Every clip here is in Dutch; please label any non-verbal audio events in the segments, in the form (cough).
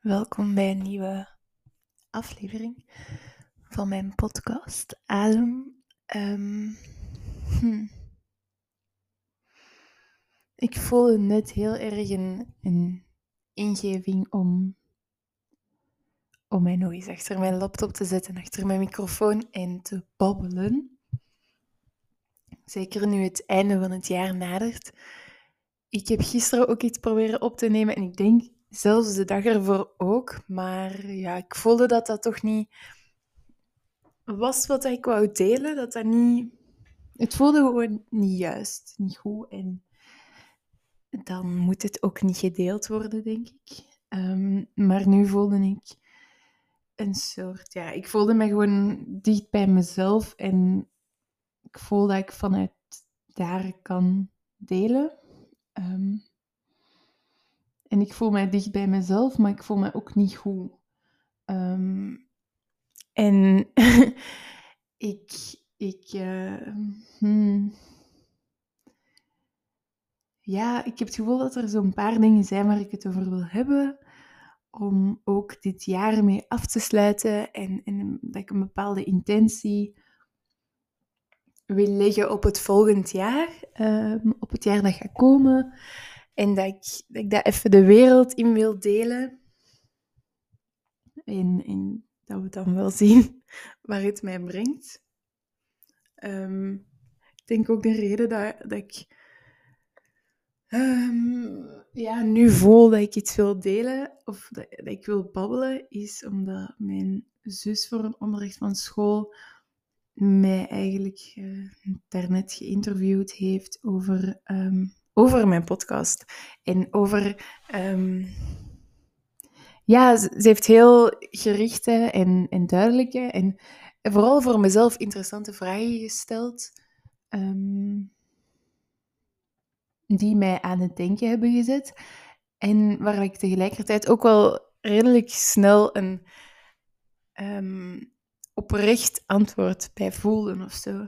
Welkom bij een nieuwe aflevering van mijn podcast Adem. Hm. Ik voelde net heel erg een, een ingeving om, om mij nog eens achter mijn laptop te zetten, achter mijn microfoon en te babbelen. Zeker nu het einde van het jaar nadert. Ik heb gisteren ook iets proberen op te nemen en ik denk zelfs de dag ervoor ook. Maar ja, ik voelde dat dat toch niet was wat ik wou delen. Dat dat niet... Het voelde gewoon niet juist, niet goed. En dan moet het ook niet gedeeld worden, denk ik. Um, maar nu voelde ik een soort... Ja, ik voelde me gewoon dicht bij mezelf. En ik voel dat ik vanuit daar kan delen. Um, en ik voel mij dicht bij mezelf, maar ik voel mij ook niet goed. Um, en (laughs) ik, ik, uh, hmm. ja, ik heb het gevoel dat er zo'n paar dingen zijn waar ik het over wil hebben. Om ook dit jaar mee af te sluiten en, en dat ik een bepaalde intentie wil leggen op het volgend jaar, um, op het jaar dat gaat komen. En dat ik, dat even de wereld in wil delen. En, en dat we dan wel zien (laughs) waar het mij brengt. Um, ik denk ook de reden dat, dat ik um, ja, nu voel dat ik iets wil delen of dat, ik wil babbelen, is omdat mijn zus voor een onderricht van school mij eigenlijk uh, daarnet geïnterviewd heeft over um, over mijn podcast. En over. Um, ja, ze, heeft heel gerichte en, en duidelijke en vooral voor mezelf interessante vragen gesteld. Um, die mij aan het denken hebben gezet. En waar ik tegelijkertijd ook wel redelijk snel een um, oprecht antwoord bij voelde of zo.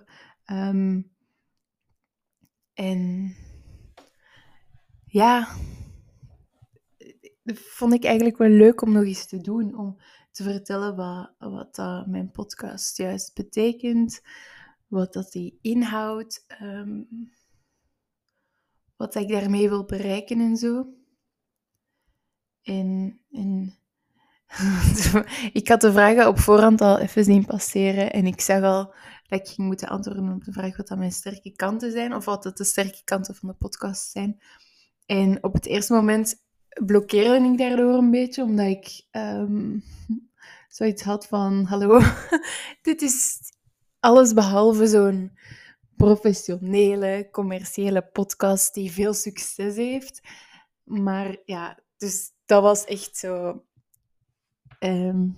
En ja, vond ik eigenlijk wel leuk om nog eens te doen. Om te vertellen wat, wat mijn podcast juist betekent. Wat dat die inhoudt. Um, wat ik daarmee wil bereiken en zo. En, en (laughs) ik had de vragen op voorhand al even zien passeren. En ik zag al dat ik ging moeten antwoorden op de vraag wat mijn sterke kanten zijn. Of wat de sterke kanten van de podcast zijn. En op het eerste moment blokkeerde ik daardoor een beetje, omdat ik um, zoiets had van: hallo, (laughs) dit is alles behalve zo'n professionele, commerciële podcast die veel succes heeft. Maar ja, dus dat was echt zo. Um,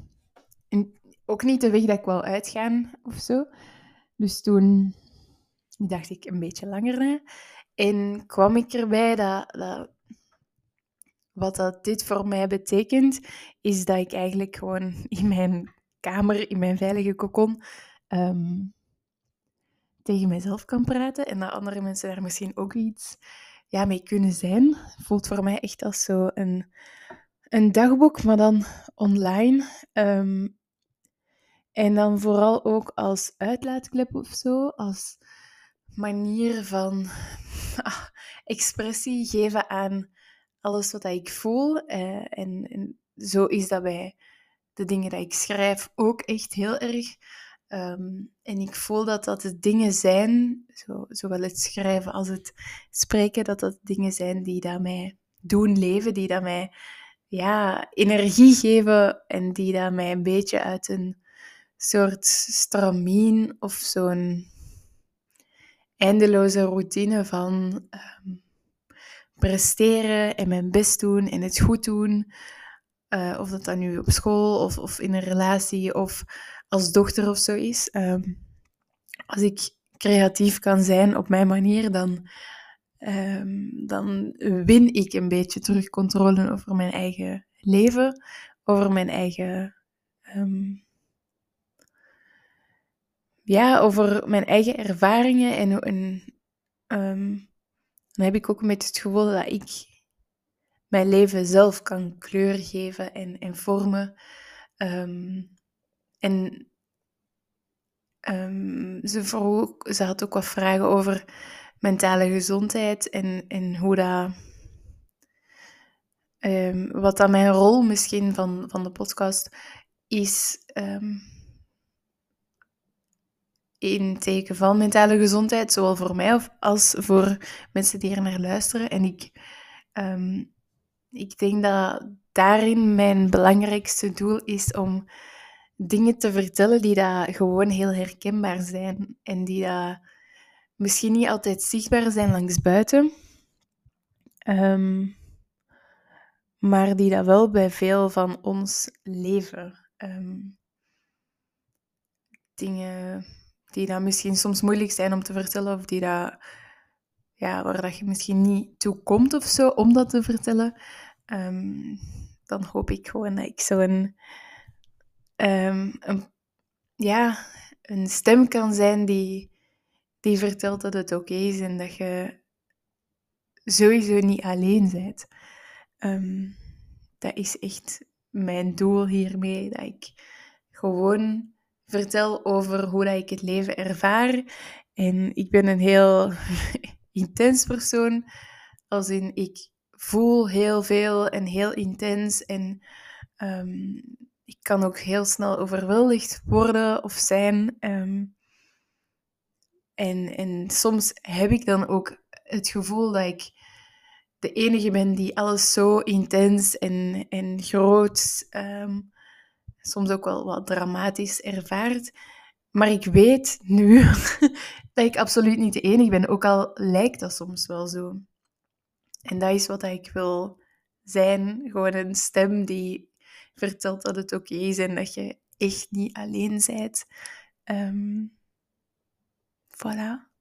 ook niet de weg dat ik wou uitgaan of zo. Dus toen dacht ik een beetje langer na. En kwam ik erbij dat, dat wat dat dit voor mij betekent, is dat ik eigenlijk gewoon (laughs) in mijn kamer, in mijn veilige kokon, um, tegen mezelf kan praten. En dat andere mensen daar misschien ook iets ja, mee kunnen zijn. Voelt voor mij echt als zo een, een dagboek, maar dan online. Um, en dan vooral ook als uitlaatklep of zo, als manier van (laughs) expressie geven aan alles wat ik voel. Eh, en, en, zo is dat bij de dingen die ik schrijf ook echt heel erg. Um, en ik voel dat dat de dingen zijn, zo, zowel het schrijven als het spreken, dat dat dingen zijn die dat mij doen leven, die dat mij ja, energie geven en die dat mij een beetje uit een soort stramien of zo'n eindeloze routine van um, presteren en mijn best doen en het goed doen. Uh, of dat dan nu op school of, of in een relatie of als dochter of zo is. Um, als ik creatief kan zijn op mijn manier, dan, um, dan win ik een beetje terug controle over mijn eigen leven, over mijn eigen ja, over mijn eigen ervaringen. En, en um, dan heb ik ook een beetje het gevoel dat ik mijn leven zelf kan kleur geven en, en vormen. Ehm, en um, ze, vroeg, ze had ook wat vragen over mentale gezondheid en, en hoe dat. Wat dan mijn rol misschien van, van de podcast is in teken van mentale gezondheid, zowel voor mij als voor mensen die er naar luisteren. En ik, um, ik denk dat daarin mijn belangrijkste doel is om dingen te vertellen die dat gewoon heel herkenbaar zijn en die dat misschien niet altijd zichtbaar zijn langs buiten, um, maar die dat wel bij veel van ons leven. Um, dingen die dat misschien soms moeilijk zijn om te vertellen of die dat, ja, waar dat je misschien niet toe komt of zo om dat te vertellen, um, dan hoop ik gewoon dat ik zo een, um, een, ja, een stem kan zijn die, die vertelt dat het oké is en dat je sowieso niet alleen bent. Um, dat is echt mijn doel hiermee, dat ik gewoon vertel over hoe dat ik het leven ervaar. En ik ben een heel (laughs) intens persoon, als in ik voel heel veel en heel intens en um, ik kan ook heel snel overweldigd worden of zijn. Um, en, en soms heb ik dan ook het gevoel dat ik de enige ben die alles zo intens en, en groot, um, soms ook wel wat dramatisch ervaart. Maar ik weet nu (laughs) dat ik absoluut niet de enige ben, ook al lijkt dat soms wel zo. En dat is wat ik wil zijn. Gewoon een stem die vertelt dat het oké is en dat je echt niet alleen bent. Um, voilà.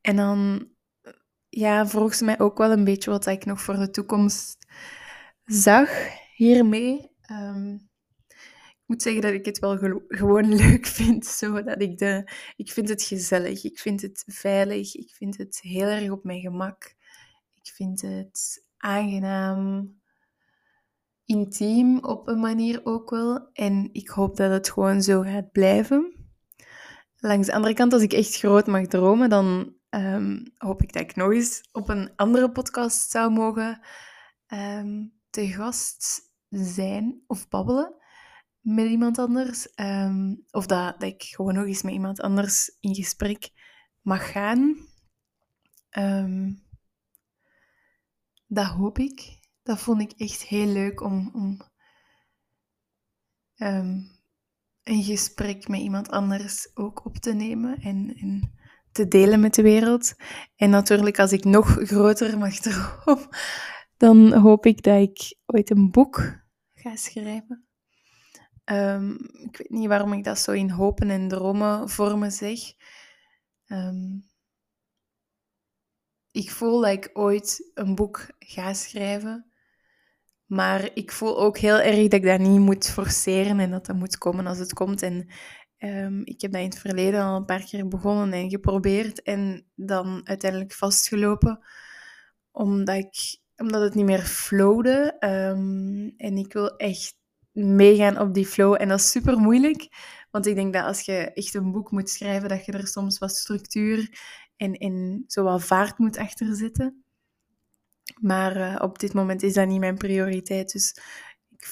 En dan ja, vroeg ze mij ook wel een beetje wat ik nog voor de toekomst zag hiermee. Ik moet zeggen dat ik het wel gewoon (laughs) leuk vind. Zo, dat ik, de, ik vind het gezellig, ik vind het veilig, ik vind het heel erg op mijn gemak. Ik vind het aangenaam, intiem op een manier ook wel. En ik hoop dat het gewoon zo gaat blijven. Langs de andere kant, als ik echt groot mag dromen, dan um, hoop ik dat ik nog eens op een andere podcast zou mogen um, te gast zijn of babbelen met iemand anders. Um, of dat, dat ik gewoon nog eens met iemand anders in gesprek mag gaan. Um, dat hoop ik. Dat vond ik echt heel leuk om, om um, een gesprek met iemand anders ook op te nemen en, en te delen met de wereld. En natuurlijk, als ik nog groter mag (laughs) dromen, dan hoop ik dat ik ooit een boek ga schrijven. Um, ik weet niet waarom ik dat zo in hopen en dromen vormen zeg. Um, ik voel dat ik ooit een boek ga schrijven. Maar ik voel ook heel erg dat ik dat niet moet forceren en dat dat moet komen als het komt. En um, ik heb dat in het verleden al een paar keer begonnen en geprobeerd en dan uiteindelijk vastgelopen. Omdat, ik, omdat het niet meer flowde. En ik wil echt meegaan op die flow. En dat is super moeilijk. Want ik denk dat als je echt een boek moet schrijven, dat je er soms wat structuur en, en zo vaart moet achter zitten. Maar uh, op dit moment is dat niet mijn prioriteit. Dus ik,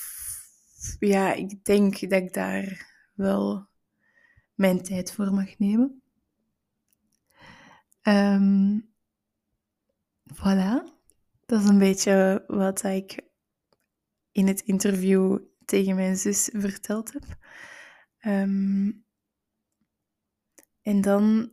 ja, ik denk dat ik daar wel mijn tijd voor mag nemen. Um, voilà. Dat is een beetje wat ik in het interview tegen mijn zus verteld heb. Um, en dan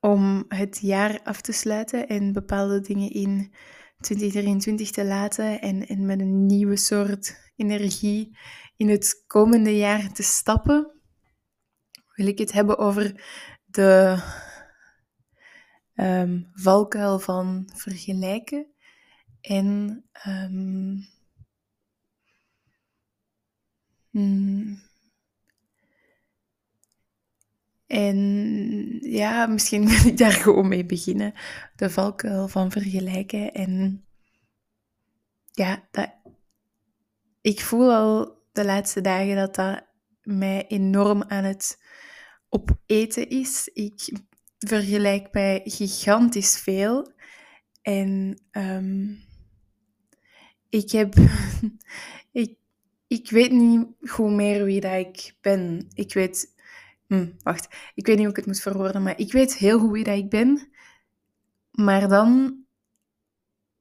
om het jaar af te sluiten en bepaalde dingen in 2023 te laten en, en met een nieuwe soort energie in het komende jaar te stappen, wil ik het hebben over de um, valkuil van vergelijken en um, Hmm. En ja, misschien (laughs) wil ik daar gewoon mee beginnen. De valkuil van vergelijken. En ja, dat, ik voel al de laatste dagen dat dat mij enorm aan het opeten is. Ik vergelijk mij gigantisch veel. En um, ik heb. (laughs) ik, weet niet goed meer wie dat ik ben. Ik weet. Hm, wacht, ik weet niet hoe ik het moet verwoorden, maar ik weet heel goed wie dat ik ben. Maar dan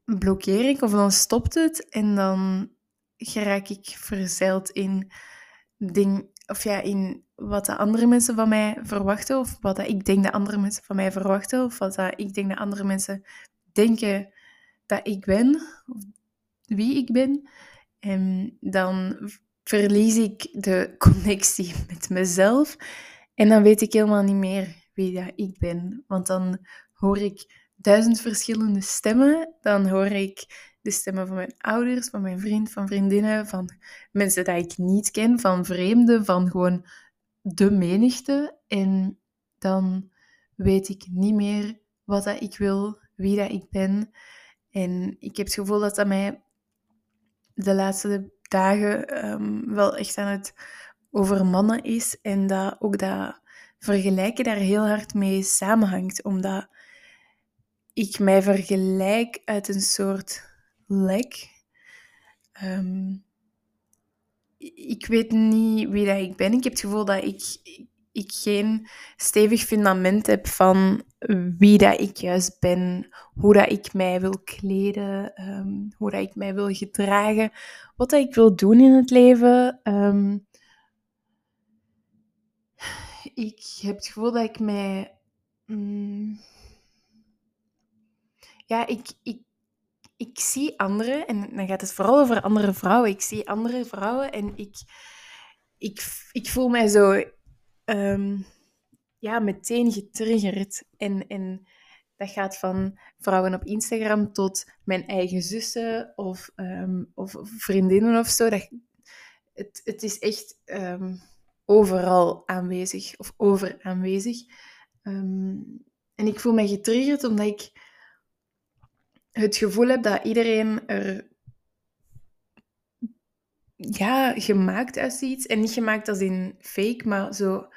blokkeer ik of dan stopt het en dan geraak ik verzeild in ding, of ja, in wat de andere mensen van mij verwachten, of wat ik denk dat andere mensen van mij verwachten, of wat dat ik denk dat andere mensen denken dat ik ben, of wie ik ben. En dan verlies ik de connectie (laughs) met mezelf en dan weet ik helemaal niet meer wie dat ik ben. Want dan hoor ik duizend verschillende stemmen. Dan hoor ik de stemmen van mijn ouders, van mijn vriend, van vriendinnen, van mensen die ik niet ken, van vreemden, van gewoon de menigte. En dan weet ik niet meer wat dat ik wil, wie dat ik ben. En ik heb het gevoel dat dat mij de laatste dagen ehm, wel echt aan het overmannen is. En dat ook dat vergelijken daar heel hard mee samenhangt. Omdat ik mij vergelijk uit een soort lek. Ehm, ik weet niet wie dat ik ben. Ik heb het gevoel dat ik geen stevig fundament heb van wie dat ik juist ben, hoe dat ik mij wil kleden, ehm, hoe dat ik mij wil gedragen, wat ik wil doen in het leven. Ehm, ik heb het gevoel dat ik mij. Mm, ja, ik, ik, ik zie anderen, en dan gaat het vooral over andere vrouwen. Ik zie andere vrouwen en ik, ik, ik voel mij zo um, ja, meteen getriggerd. En, en dat gaat van vrouwen op Instagram tot mijn eigen zussen of, um, of vriendinnen of zo. Dat, het, het is echt um, overal aanwezig of over aanwezig. En ik voel mij getriggerd omdat ik het gevoel heb dat iedereen er ja, gemaakt uitziet. En niet gemaakt als in fake, maar zo.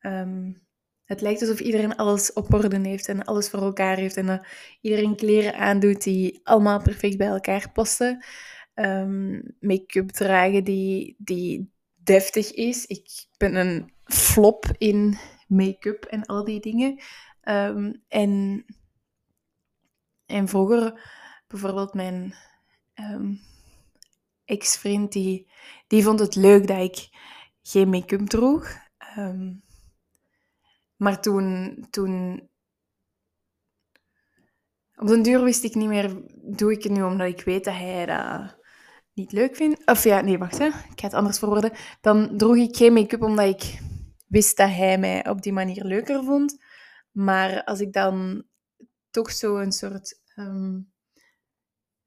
Um, het lijkt alsof iedereen alles op orde heeft en alles voor elkaar heeft. En iedereen kleren aandoet die allemaal perfect bij elkaar passen. Um, Make-up dragen die, die deftig is. Ik ben een flop in make-up en al die dingen. Um, en en vroeger, bijvoorbeeld mijn ex-vriend, die, die vond het leuk dat ik geen make-up droeg. Um, maar toen, toen... Op den duur wist ik niet meer, doe ik het nu omdat ik weet dat hij dat niet leuk vindt? Of ja, nee, wacht, hè. ik ga het anders verwoorden. Dan droeg ik geen make-up omdat ik wist dat hij mij op die manier leuker vond. Maar als ik dan toch zo een soort um,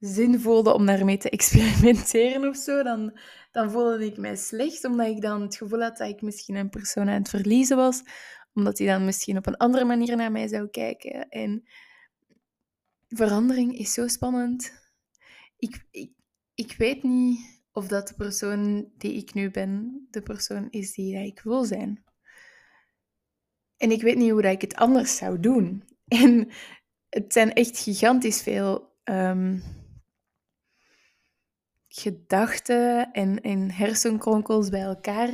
zin voelde om daarmee te (laughs) experimenteren of zo, dan, dan voelde ik mij slecht, omdat ik dan het gevoel had dat ik misschien een persoon aan het verliezen was, omdat hij dan misschien op een andere manier naar mij zou kijken. En verandering is zo spannend. Ik, ik, weet niet of dat de persoon die ik nu ben, de persoon is die ik wil zijn. En ik weet niet hoe ik het anders zou doen. (laughs) En het zijn echt gigantisch veel um, gedachten en, en hersenkronkels bij elkaar.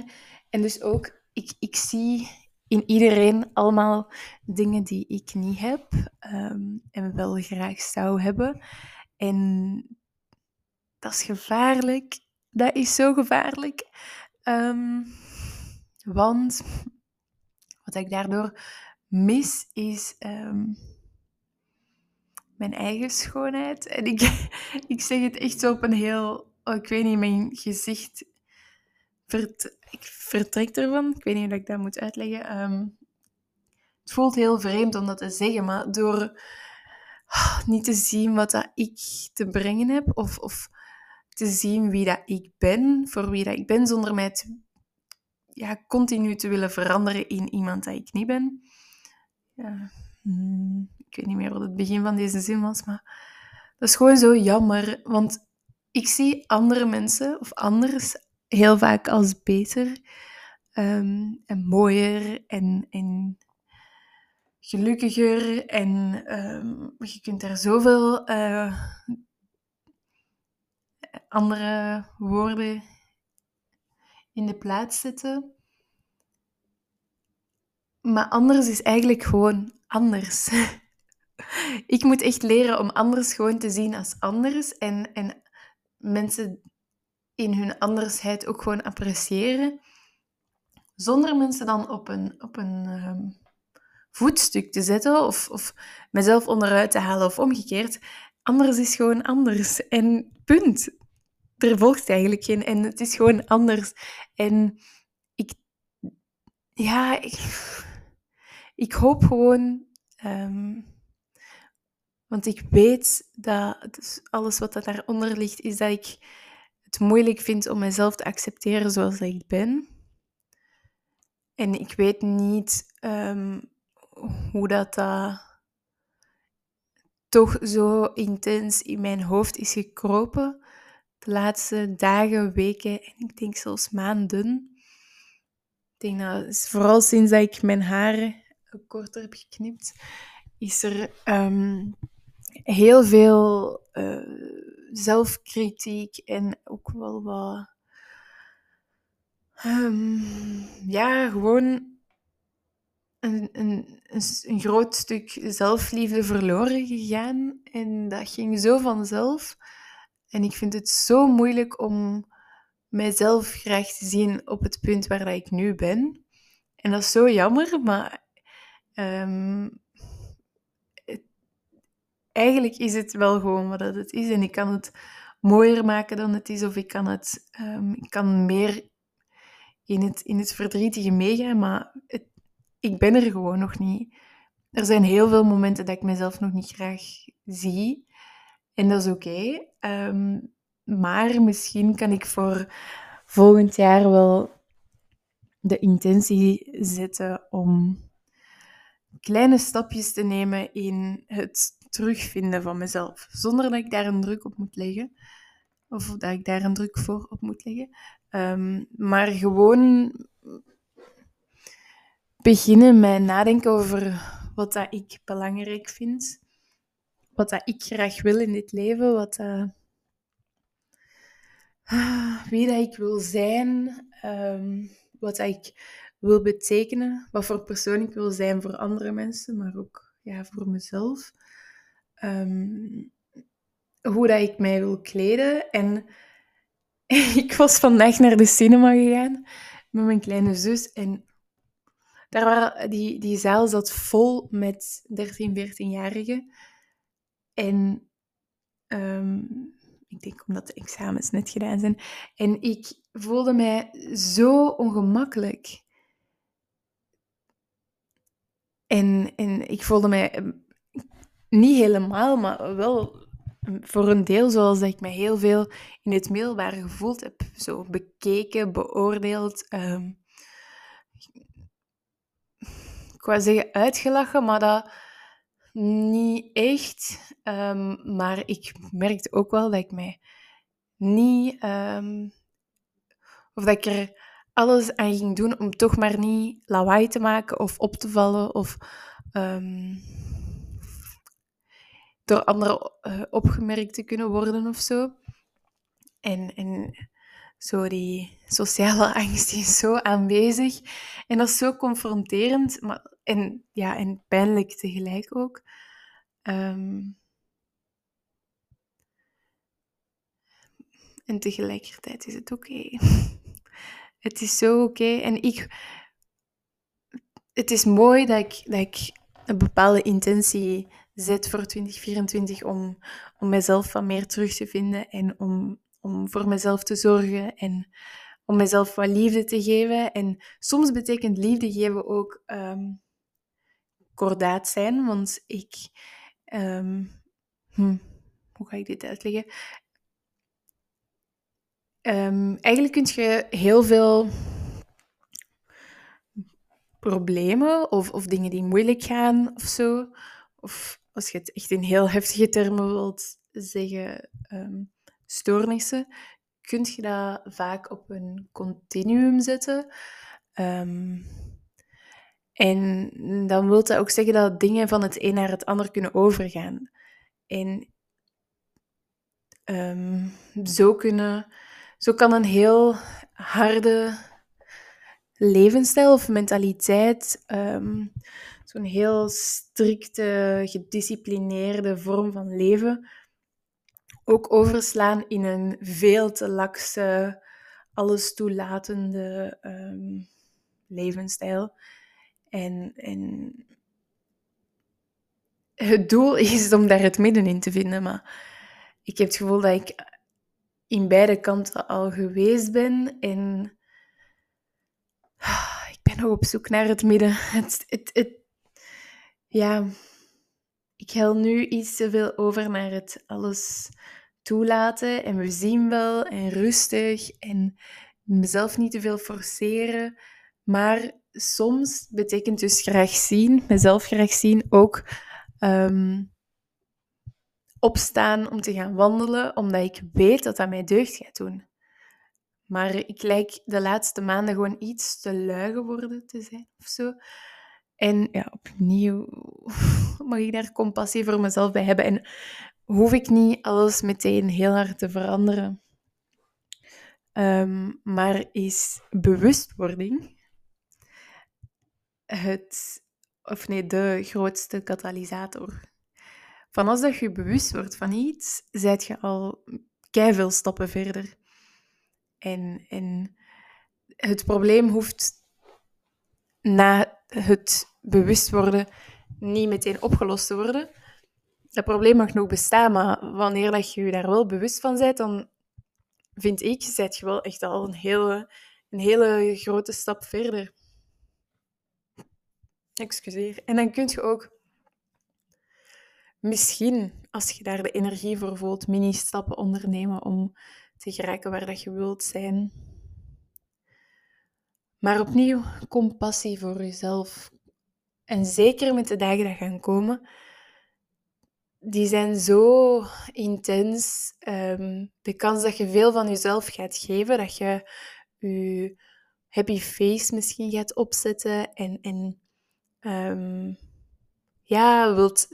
En dus ook, ik, ik zie in iedereen allemaal dingen die ik niet heb um, en wel graag zou hebben. En dat is gevaarlijk. Dat is zo gevaarlijk. Um, want wat ik daardoor mis is um, mijn eigen schoonheid. En ik, (laughs) ik zeg het echt zo op een heel, oh, ik weet niet, mijn gezicht vert, ik vertrekt ervan. Ik weet niet hoe ik dat moet uitleggen. Um, het voelt heel vreemd om dat te zeggen, maar door oh, niet te zien wat dat ik te brengen heb, of, of te zien wie dat ik ben, voor wie dat ik ben, zonder mij ja, continu te willen veranderen in iemand dat ik niet ben. Ja. Hmm ik weet niet meer wat het begin van deze zin was, maar dat is gewoon zo jammer. Want ik zie andere mensen of anders heel vaak als beter ehm, en mooier en, en gelukkiger. En ehm, je kunt daar zoveel uh, andere woorden in de plaats zetten. Maar anders is eigenlijk gewoon anders. (laughs) ik moet echt leren om anders gewoon te zien als anders. En, en mensen in hun andersheid ook gewoon appreciëren. Zonder mensen dan op een, op een um, voetstuk te zetten of, of mezelf onderuit te halen of omgekeerd. Anders is gewoon anders. En punt. Er volgt eigenlijk geen. En het is gewoon anders. En ik. Ja, ik, ik hoop gewoon. Um, want ik weet dat alles wat daaronder ligt, is dat ik het moeilijk vind om mezelf te accepteren zoals ik ben. En ik weet niet um, hoe dat, dat toch zo intens in mijn hoofd is gekropen de laatste dagen, weken en ik denk zelfs maanden. Ik denk dat vooral sinds dat ik mijn haren korter heb geknipt, is er um, heel veel uh, zelfkritiek en ook wel wat. Um, ja, gewoon een, een, een, groot stuk zelfliefde verloren gegaan. En dat ging zo vanzelf. En ik vind het zo moeilijk om mijzelf graag te zien op het punt waar ik nu ben. En dat is zo jammer, maar um, eigenlijk is het wel gewoon wat het is. En ik kan het mooier maken dan het is, of ik kan, het, um, ik kan meer in het, in het verdrietige meegaan, maar ik ben er gewoon nog niet. Er zijn heel veel momenten dat ik mezelf nog niet graag zie. En dat is oké. Ehm, maar misschien kan ik voor volgend jaar wel de intentie zetten om kleine stapjes te nemen in het terugvinden van mezelf. Zonder dat ik daar een druk op moet leggen. Of dat ik daar een druk voor op moet leggen. Um, maar gewoon beginnen met nadenken over wat dat ik belangrijk vind. Wat dat ik graag wil in dit leven. Wat dat, wie dat ik wil zijn. Um, wat dat ik wil betekenen. Wat voor persoon ik wil zijn voor andere mensen. Maar ook ja, voor mezelf. Um, hoe dat ik mij wil kleden. En (laughs) ik was vandaag naar de cinema gegaan met mijn kleine zus. En daar waren, die, die zaal zat vol met 13, 14-jarigen. En um, ik denk omdat de examens net gedaan zijn. En ik voelde mij zo ongemakkelijk. En, en ik voelde mij ehm, niet helemaal, maar wel voor een deel zoals ik me heel veel in het middelbare gevoeld heb. Zo bekeken, beoordeeld. Um, ik wou zeggen uitgelachen, maar dat niet echt. Um, maar ik merkte ook wel dat ik mij niet... Um, of dat ik er alles aan ging doen om toch maar niet lawaai te maken of op te vallen of... door anderen uh, opgemerkt te kunnen worden of zo. En, en zo die sociale (laughs) angst is zo aanwezig. En dat is zo confronterend maar, en, ja, en pijnlijk tegelijk ook. Um, en tegelijkertijd is het oké. (laughs) Het is zo oké. En ik... Het is mooi dat ik, dat ik een bepaalde intentie zet voor 2024 om, om mezelf wat meer terug te vinden en om, om voor mezelf te zorgen en om mezelf wat liefde te geven. En soms betekent liefde geven ook um, kordaat zijn, want ik... Um, hm, hoe ga ik dit uitleggen? Um, eigenlijk kun je heel veel problemen of, of dingen die moeilijk gaan of zo, of als je het echt in heel heftige termen wilt zeggen, um, stoornissen, kun je dat vaak op een continuum zetten. Ehm, en dan wil dat ook zeggen dat dingen van het een naar het ander kunnen overgaan. En ehm, zo, kunnen, zo kan een heel harde levensstijl of mentaliteit, zo'n heel strikte, gedisciplineerde vorm van leven, ook overslaan in een veel te lakse, alles toelatende um, levensstijl. En, en het doel is om daar het midden in te vinden, maar ik heb het gevoel dat ik in beide kanten al geweest ben en ik ben nog op zoek naar het midden. Het, het, het, ja, ik hel nu iets te veel over naar het alles toelaten en we zien wel en rustig en mezelf niet te veel forceren. Maar soms betekent dus graag zien, mezelf graag zien, ook ehm, opstaan om te gaan wandelen, omdat ik weet dat dat mij deugd gaat doen. Maar ik lijk de laatste maanden gewoon iets te lui geworden te zijn of zo. En ja, opnieuw (laughs) mag ik daar compassie voor mezelf bij hebben. En hoef ik niet alles meteen heel hard te veranderen. Um, maar is bewustwording het, of nee, de grootste katalysator. Van als dat je bewust wordt van iets, zijt je al veel stappen verder. En, en het probleem hoeft na het bewust worden niet meteen opgelost te worden. Dat probleem mag nog bestaan, maar wanneer dat je je daar wel bewust van bent, dan vind ik, zet je wel echt al een hele, een hele grote stap verder. Excuseer. En dan kun je ook misschien, als je daar de energie voor voelt, mini-stappen ondernemen om te geraken waar dat je wilt zijn. Maar opnieuw, compassie voor jezelf. En zeker met de dagen die gaan komen, die zijn zo intens. Ehm, de kans dat je veel van jezelf gaat geven, dat je je happy face misschien gaat opzetten en, en um, ja, wilt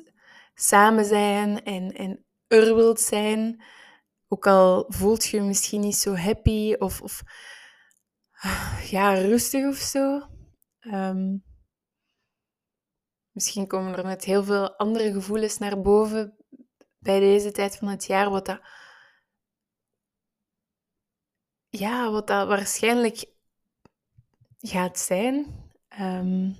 samen zijn en, en er wilt zijn. Ook al voelt je je misschien niet zo happy of, of ja, rustig of zo. Um, misschien komen er net heel veel andere gevoelens naar boven bij deze tijd van het jaar, wat dat, ja, wat dat waarschijnlijk gaat zijn. Um,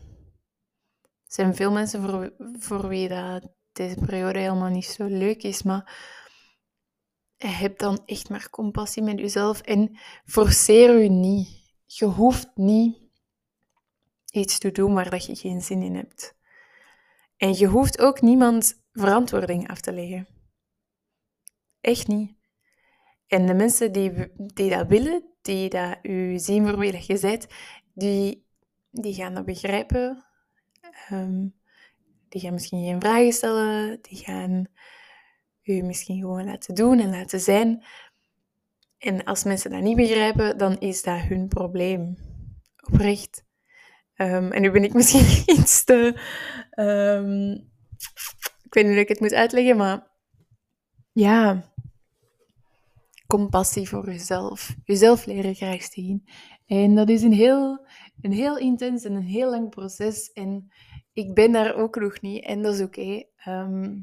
er zijn veel mensen voor, wie dat deze periode helemaal niet zo leuk is, maar heb dan echt maar compassie met jezelf en forceer je niet. Je hoeft niet iets te doen waar dat je geen zin in hebt. En je hoeft ook niemand verantwoording af te leggen. Echt niet. En de mensen die, die dat willen, die dat u zien voor wie je bent, die, die gaan dat begrijpen. Um, die gaan misschien geen vragen stellen, die gaan u misschien gewoon laten doen en laten zijn. En als mensen dat niet begrijpen, dan is dat hun probleem. Oprecht. Um, en nu ben ik (laughs) misschien iets te. Um, ik weet niet hoe ik het moet uitleggen, maar ja. Compassie voor jezelf. Jezelf leren graag zien. En dat is een heel, een heel intens en een heel lang proces. En ik ben daar ook nog niet en dat is oké. Ehm,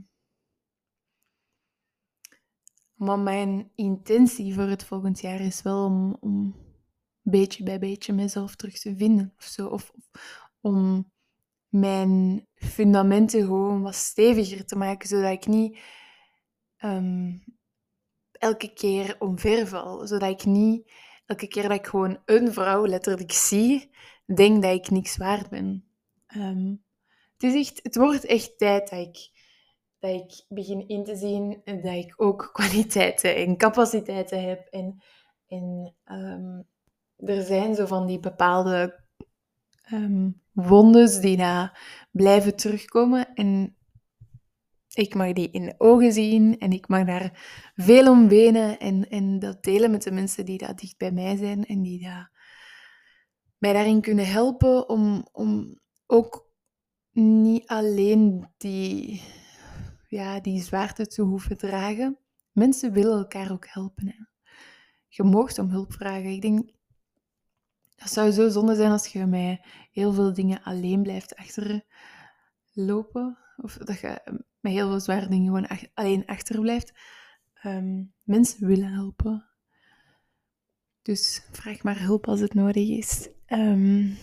maar mijn intentie voor het volgend jaar is wel om, om beetje bij beetje mezelf terug te vinden of zo. Of, om mijn fundamenten gewoon wat steviger te maken, zodat ik niet ehm, elke keer omverval. Zodat ik niet elke keer dat ik gewoon een vrouw letterlijk zie, denk dat ik niks waard ben. Um, het, is echt, het wordt echt tijd dat ik, dat ik begin in te zien dat ik ook (laughs) kwaliteiten en capaciteiten heb. En, en um, er zijn zo van die bepaalde um, wondes die daar blijven terugkomen. En Ik mag die in de ogen zien en ik mag daar veel om wenen en, en dat delen met de mensen die daar dicht bij mij zijn en die dat mij daarin kunnen helpen om, om ook niet alleen die, ja, die zwaarte te hoeven dragen. Mensen willen elkaar ook helpen. Hè. Je moogt om hulp vragen. Ik denk, dat zou zo zonde zijn als je mij heel veel dingen alleen blijft achterlopen. Of dat je met heel veel zware dingen gewoon alleen achterblijft. Um, mensen willen helpen. Dus vraag maar hulp als het nodig is. Um.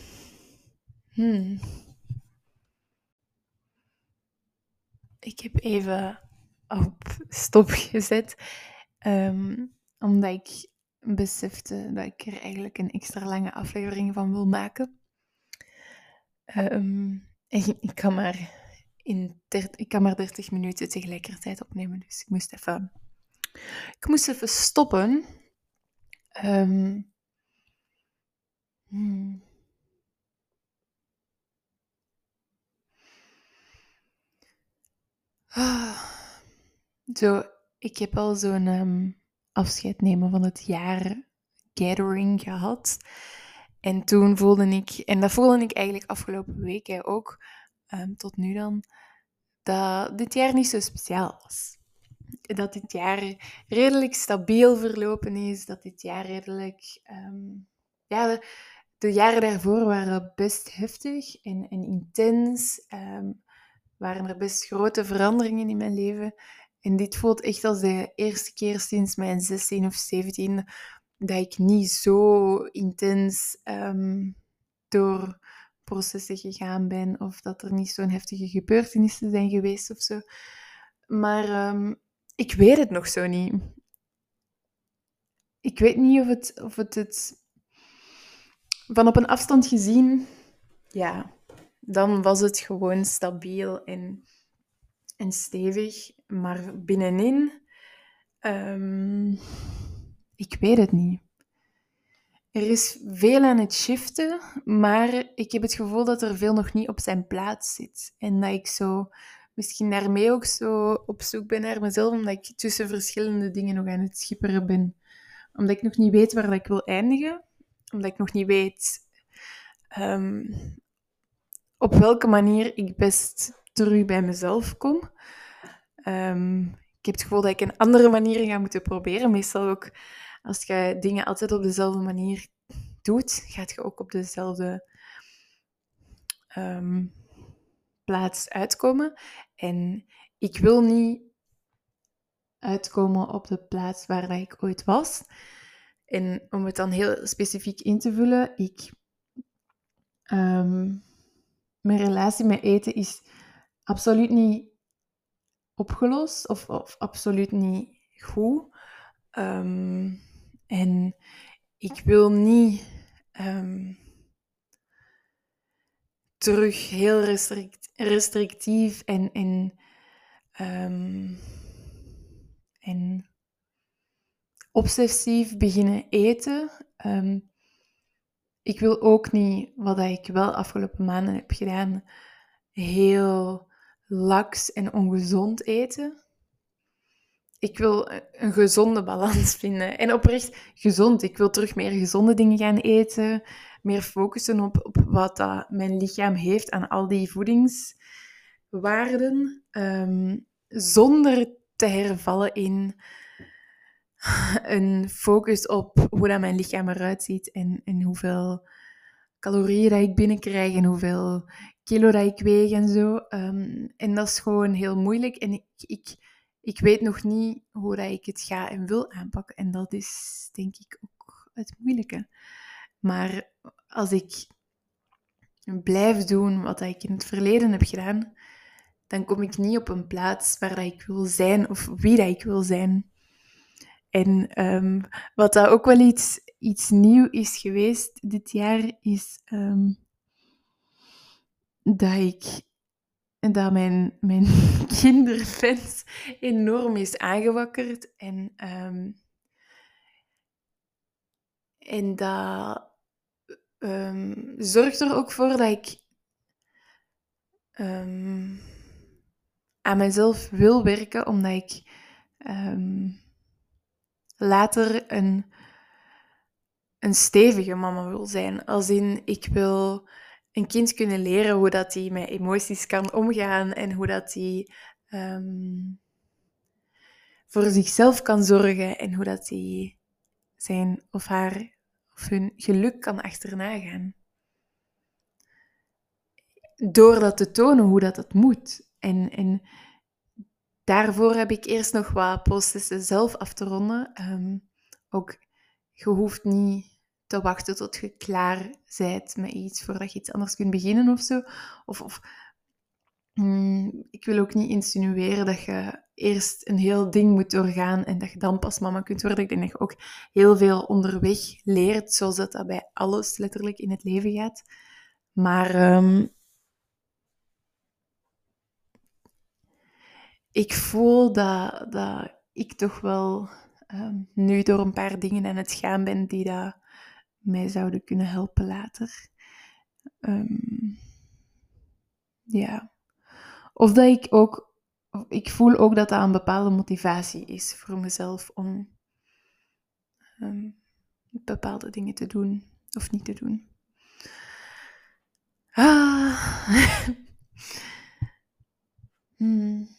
Ik heb even op stop gezet, um, omdat ik besefte dat ik er eigenlijk een extra lange aflevering van wil maken. Um, ik kan maar in ik kan maar 30 minuten tegelijkertijd opnemen, dus ik moest even, ik moest even stoppen. Um. Zo, ik heb al zo'n um, afscheid nemen van het jaar gathering gehad. En toen voelde ik, en dat voelde ik eigenlijk afgelopen week ook, um, tot nu dan, dat dit jaar niet zo speciaal was. Dat dit jaar redelijk stabiel verlopen is, dat dit jaar redelijk... Um, ja, de, jaren daarvoor waren best heftig en, en intens. Waren er best grote veranderingen in mijn leven. En dit voelt echt als de eerste keer sinds mijn 16 of 17 dat ik niet zo intens um, door processen gegaan ben of dat er niet zo'n heftige gebeurtenissen zijn geweest of zo. Maar um, ik weet het nog zo niet. Ik weet niet of het, of het, het van op een afstand gezien, ja, dan was het gewoon stabiel en, en stevig. Maar binnenin, um, ik weet het niet. Er is veel aan het shiften, maar ik heb het gevoel dat er veel nog niet op zijn plaats zit. En dat ik zo misschien daarmee ook zo op zoek ben naar mezelf, omdat ik tussen verschillende dingen nog aan het schipperen ben. Omdat ik nog niet weet waar ik wil eindigen, omdat ik nog niet weet um, op welke manier ik best terug bij mezelf kom. Um, ik heb het gevoel dat ik een andere manier ga moeten proberen. Meestal ook als je dingen altijd op dezelfde manier doet, gaat je ook op dezelfde um, plaats uitkomen. En ik wil niet uitkomen op de plaats waar ik ooit was. En om het dan heel specifiek in te vullen, ik, um, mijn relatie met eten is absoluut niet opgelost of, absoluut niet goed. Um, en ik wil niet um, terug heel restrict, restrictief en, en, um, en obsessief beginnen eten. Um, ik wil ook niet, wat ik wel afgelopen maanden heb gedaan, heel laks en ongezond eten ik wil een gezonde balans (laughs) vinden. En oprecht gezond. Ik wil terug meer gezonde dingen gaan eten. Meer focussen op, op wat dat mijn lichaam heeft aan al die voedingswaarden. Ehm, zonder te hervallen in (laughs) een focus op hoe dat mijn lichaam eruit ziet. En, en hoeveel calorieën dat ik binnenkrijg. En hoeveel kilo dat ik weeg en zo. Ehm, en dat is gewoon heel moeilijk. En ik... ik ik weet nog niet hoe dat ik het ga en wil aanpakken. En dat is denk ik ook het moeilijke. Maar als ik blijf doen wat ik in het verleden heb gedaan, dan kom ik niet op een plaats waar dat ik wil zijn of wie dat ik wil zijn. En um, wat dat ook wel iets, iets nieuw is geweest dit jaar, is um, dat ik dat mijn, mijn (laughs) kinderfans enorm is aangewakkerd. En, um, en dat zorgt er ook voor dat ik aan mezelf wil werken, omdat ik ehm, later een, een stevige mama wil zijn. Als in, ik wil een kind kunnen leren hoe dat hij met emoties kan omgaan en hoe dat hij ehm, voor zichzelf kan zorgen en hoe dat hij zijn of haar of hun geluk kan achterna gaan. Door dat te tonen hoe dat het moet. En, en daarvoor heb ik eerst nog wat processen zelf af te ronden. Ehm, ook, je hoeft niet te wachten tot je klaar bent met iets voordat je iets anders kunt beginnen of zo. Of, of mm, ik wil ook niet insinueren dat je eerst een heel ding moet doorgaan en dat je dan pas mama kunt worden. Ik denk dat je ook heel veel onderweg leert, zoals dat, bij alles letterlijk in het leven gaat. Maar ehm, ik voel dat, dat ik toch wel um, nu door een paar dingen aan het gaan ben die dat mij zouden kunnen helpen later. Um, ja. Of dat ik ook, ik voel ook dat dat een bepaalde motivatie is voor mezelf om um, bepaalde dingen te doen of niet te doen. Ah. (laughs) hmm.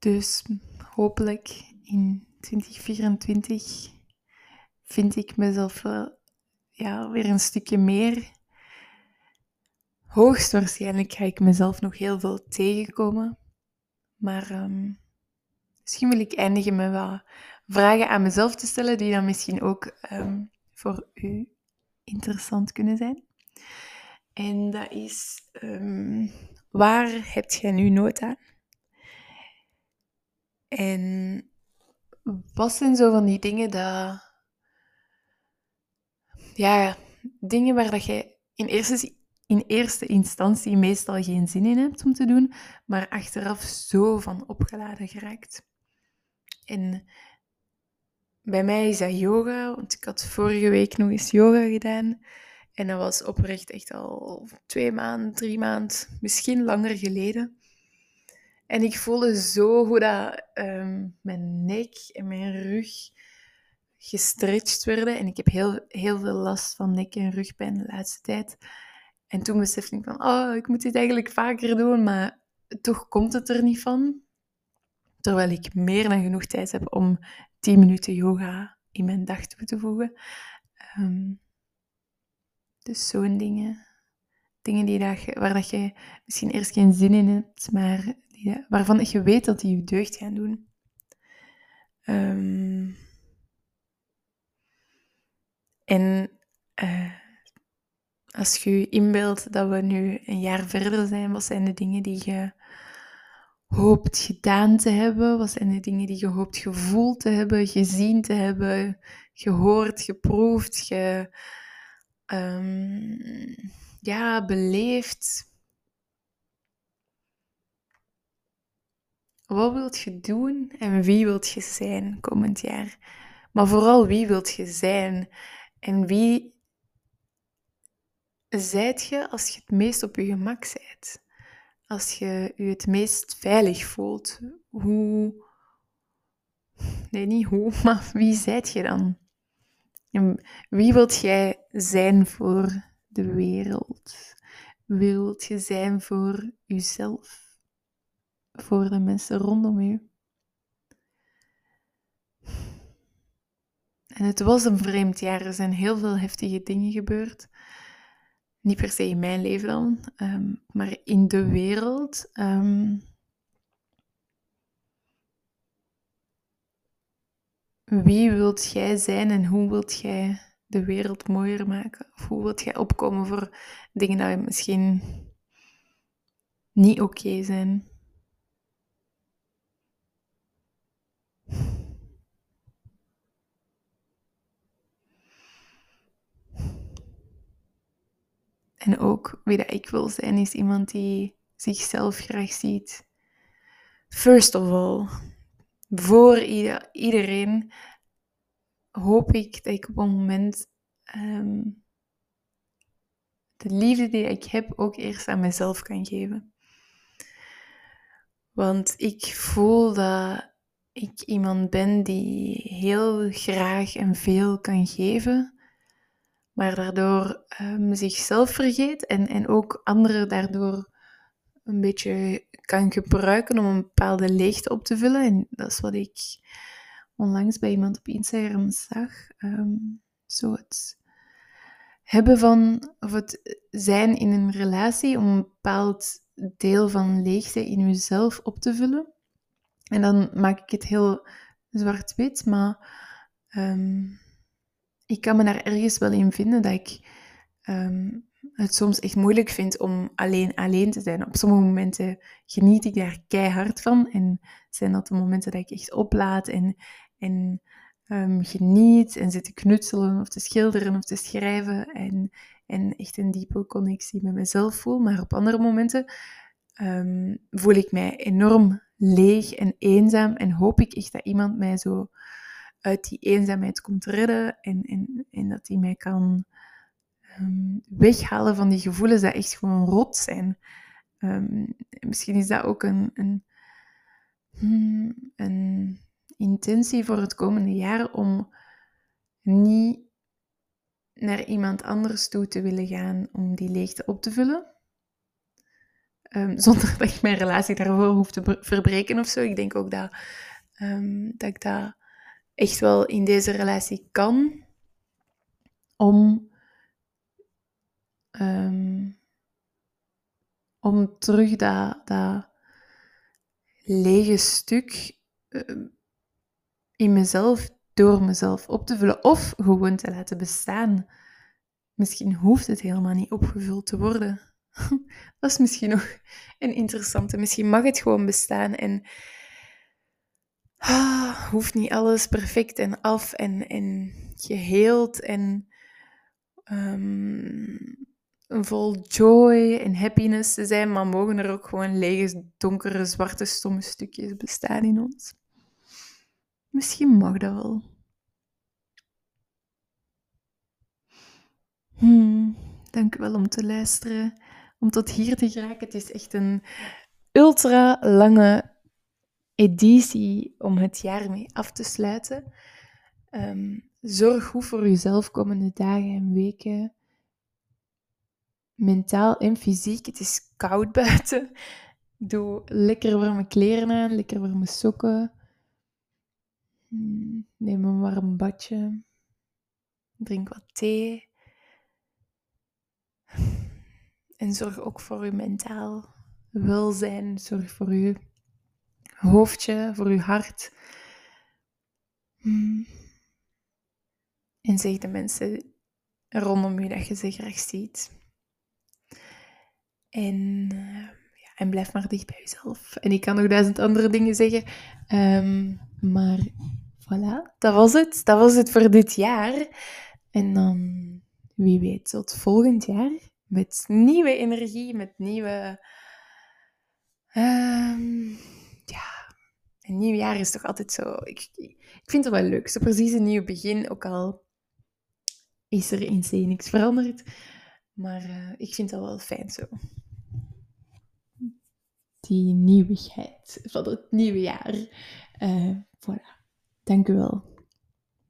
Dus hopelijk in 2024 vind ik mezelf ja, weer een stukje meer. Hoogstwaarschijnlijk ga ik mezelf nog heel veel tegenkomen. Maar um, misschien wil ik eindigen met wat vragen aan mezelf te stellen, die dan misschien ook um, voor u interessant kunnen zijn. En dat is, um, waar heb jij nu nood aan? En wat zijn zo van die dingen dat... Ja, dingen waar dat je in eerste, in eerste instantie meestal geen zin in hebt om te doen, maar achteraf zo van opgeladen geraakt. En bij mij is dat yoga, want ik had vorige week nog eens yoga gedaan. En dat was oprecht echt al twee maanden, drie maanden, misschien langer geleden. En ik voelde zo hoe dat ehm, mijn nek en mijn rug gestretched werden. En ik heb heel, heel veel last van nek- en rugpijn de laatste tijd. En toen besefte ik van, oh, ik moet dit eigenlijk vaker doen, maar toch komt het er niet van. Terwijl ik meer dan genoeg tijd heb om 10 minuten yoga in mijn dag toe te voegen. Um, dus zo'n dingen. Dingen die dat waar dat je misschien eerst geen zin in hebt, maar waarvan je weet dat die je deugd gaan doen. Um, en uh, als je je inbeeldt dat we nu een jaar verder zijn, wat zijn de dingen die je hoopt gedaan te hebben? Wat zijn de dingen die je hoopt gevoeld te hebben, gezien te hebben, gehoord, geproefd, ge, um, ja, beleefd? Wat wilt je doen en wie wilt je zijn komend jaar? Maar vooral wie wilt je zijn en wie zijt je als je het meest op je gemak zijt? Als je je het meest veilig voelt? Hoe... Nee, niet hoe, (laughs) maar wie zijt je dan? En wie wilt jij zijn voor de wereld? Wilt je zijn voor jezelf? Voor de mensen rondom u. En het was een vreemd jaar. Er zijn heel veel heftige dingen gebeurd. Niet per se in mijn leven dan, ehm, maar in de wereld. Ehm, wie wilt jij zijn en hoe wilt jij de wereld mooier maken? Of hoe wilt jij opkomen voor dingen die misschien niet oké zijn? En ook wie dat ik wil zijn, is iemand die zichzelf graag ziet. First of all, voor iedereen hoop ik dat ik op een moment ehm, de liefde die ik heb ook eerst aan mezelf kan geven. Want ik voel dat ik iemand ben die heel graag en veel kan geven, maar daardoor um, zichzelf vergeet en, en ook anderen daardoor een beetje kan gebruiken om een bepaalde leegte op te vullen. En dat is wat ik onlangs bij iemand op Instagram zag. Um, zo het hebben van, of het zijn in een relatie om een bepaald deel van leegte in jezelf op te vullen. En dan maak ik het heel zwart-wit, maar um, ik kan me daar ergens wel in vinden dat ik um, het soms echt moeilijk vind om alleen alleen te zijn. Op sommige momenten geniet ik daar keihard van en zijn dat de momenten dat ik echt oplaad en, en um, geniet en zit te knutselen of te schilderen of te schrijven en, en echt een diepe connectie met mezelf voel. Maar op andere momenten um, voel ik mij enorm leeg en eenzaam en hoop ik echt dat iemand mij zo uit die eenzaamheid komt redden en, en, en dat hij mij kan um, weghalen van die gevoelens die echt gewoon rot zijn. Um, misschien is dat ook een, een, hmm, een intentie voor het komende jaar om niet naar iemand anders toe te willen gaan om die leegte op te vullen. Um, (laughs) zonder dat ik mijn relatie daarvoor hoef te verbreken of zo. Ik denk ook dat, dat ik dat echt wel in deze relatie kan. Om, um, om terug dat, dat lege stuk in mezelf door mezelf op te vullen of gewoon te laten bestaan. Misschien hoeft het helemaal niet opgevuld te worden. (laughs) Dat is misschien nog een interessante. Misschien mag het gewoon bestaan en ah, hoeft niet alles perfect en af en, en geheeld en um, vol joy en happiness te zijn, maar mogen er ook gewoon lege, donkere, zwarte, stomme stukjes bestaan in ons. Misschien mag dat wel. Hmm, dank u wel om te luisteren, om tot hier te geraken. Het is echt een ultra lange editie om het jaar mee af te sluiten. Um, zorg goed voor jezelf komende dagen en weken. Mentaal en fysiek. Het is koud (laughs) buiten. Doe lekker warme kleren aan, lekker warme sokken. Hmm, neem een warm badje. Drink wat thee. (laughs) En zorg ook voor uw mentaal welzijn. Zorg voor uw hoofdje, voor uw hart. Hmm. En zeg de mensen rondom u dat je ze graag ziet. En, uh, ja, en blijf maar dicht bij jezelf. En ik kan nog duizend andere dingen zeggen. Um, maar voilà, dat was het. Dat was het voor dit jaar. En dan, wie weet, tot volgend jaar. Met nieuwe energie, met nieuwe... Um, ja, een nieuw jaar is toch altijd zo... Ik, ik vind het wel leuk. Zo precies een nieuw begin, ook al is er in zee niks veranderd. Maar uh, ik vind dat wel fijn zo. Die nieuwigheid van het nieuwe jaar. Uh, voilà. Dank u wel.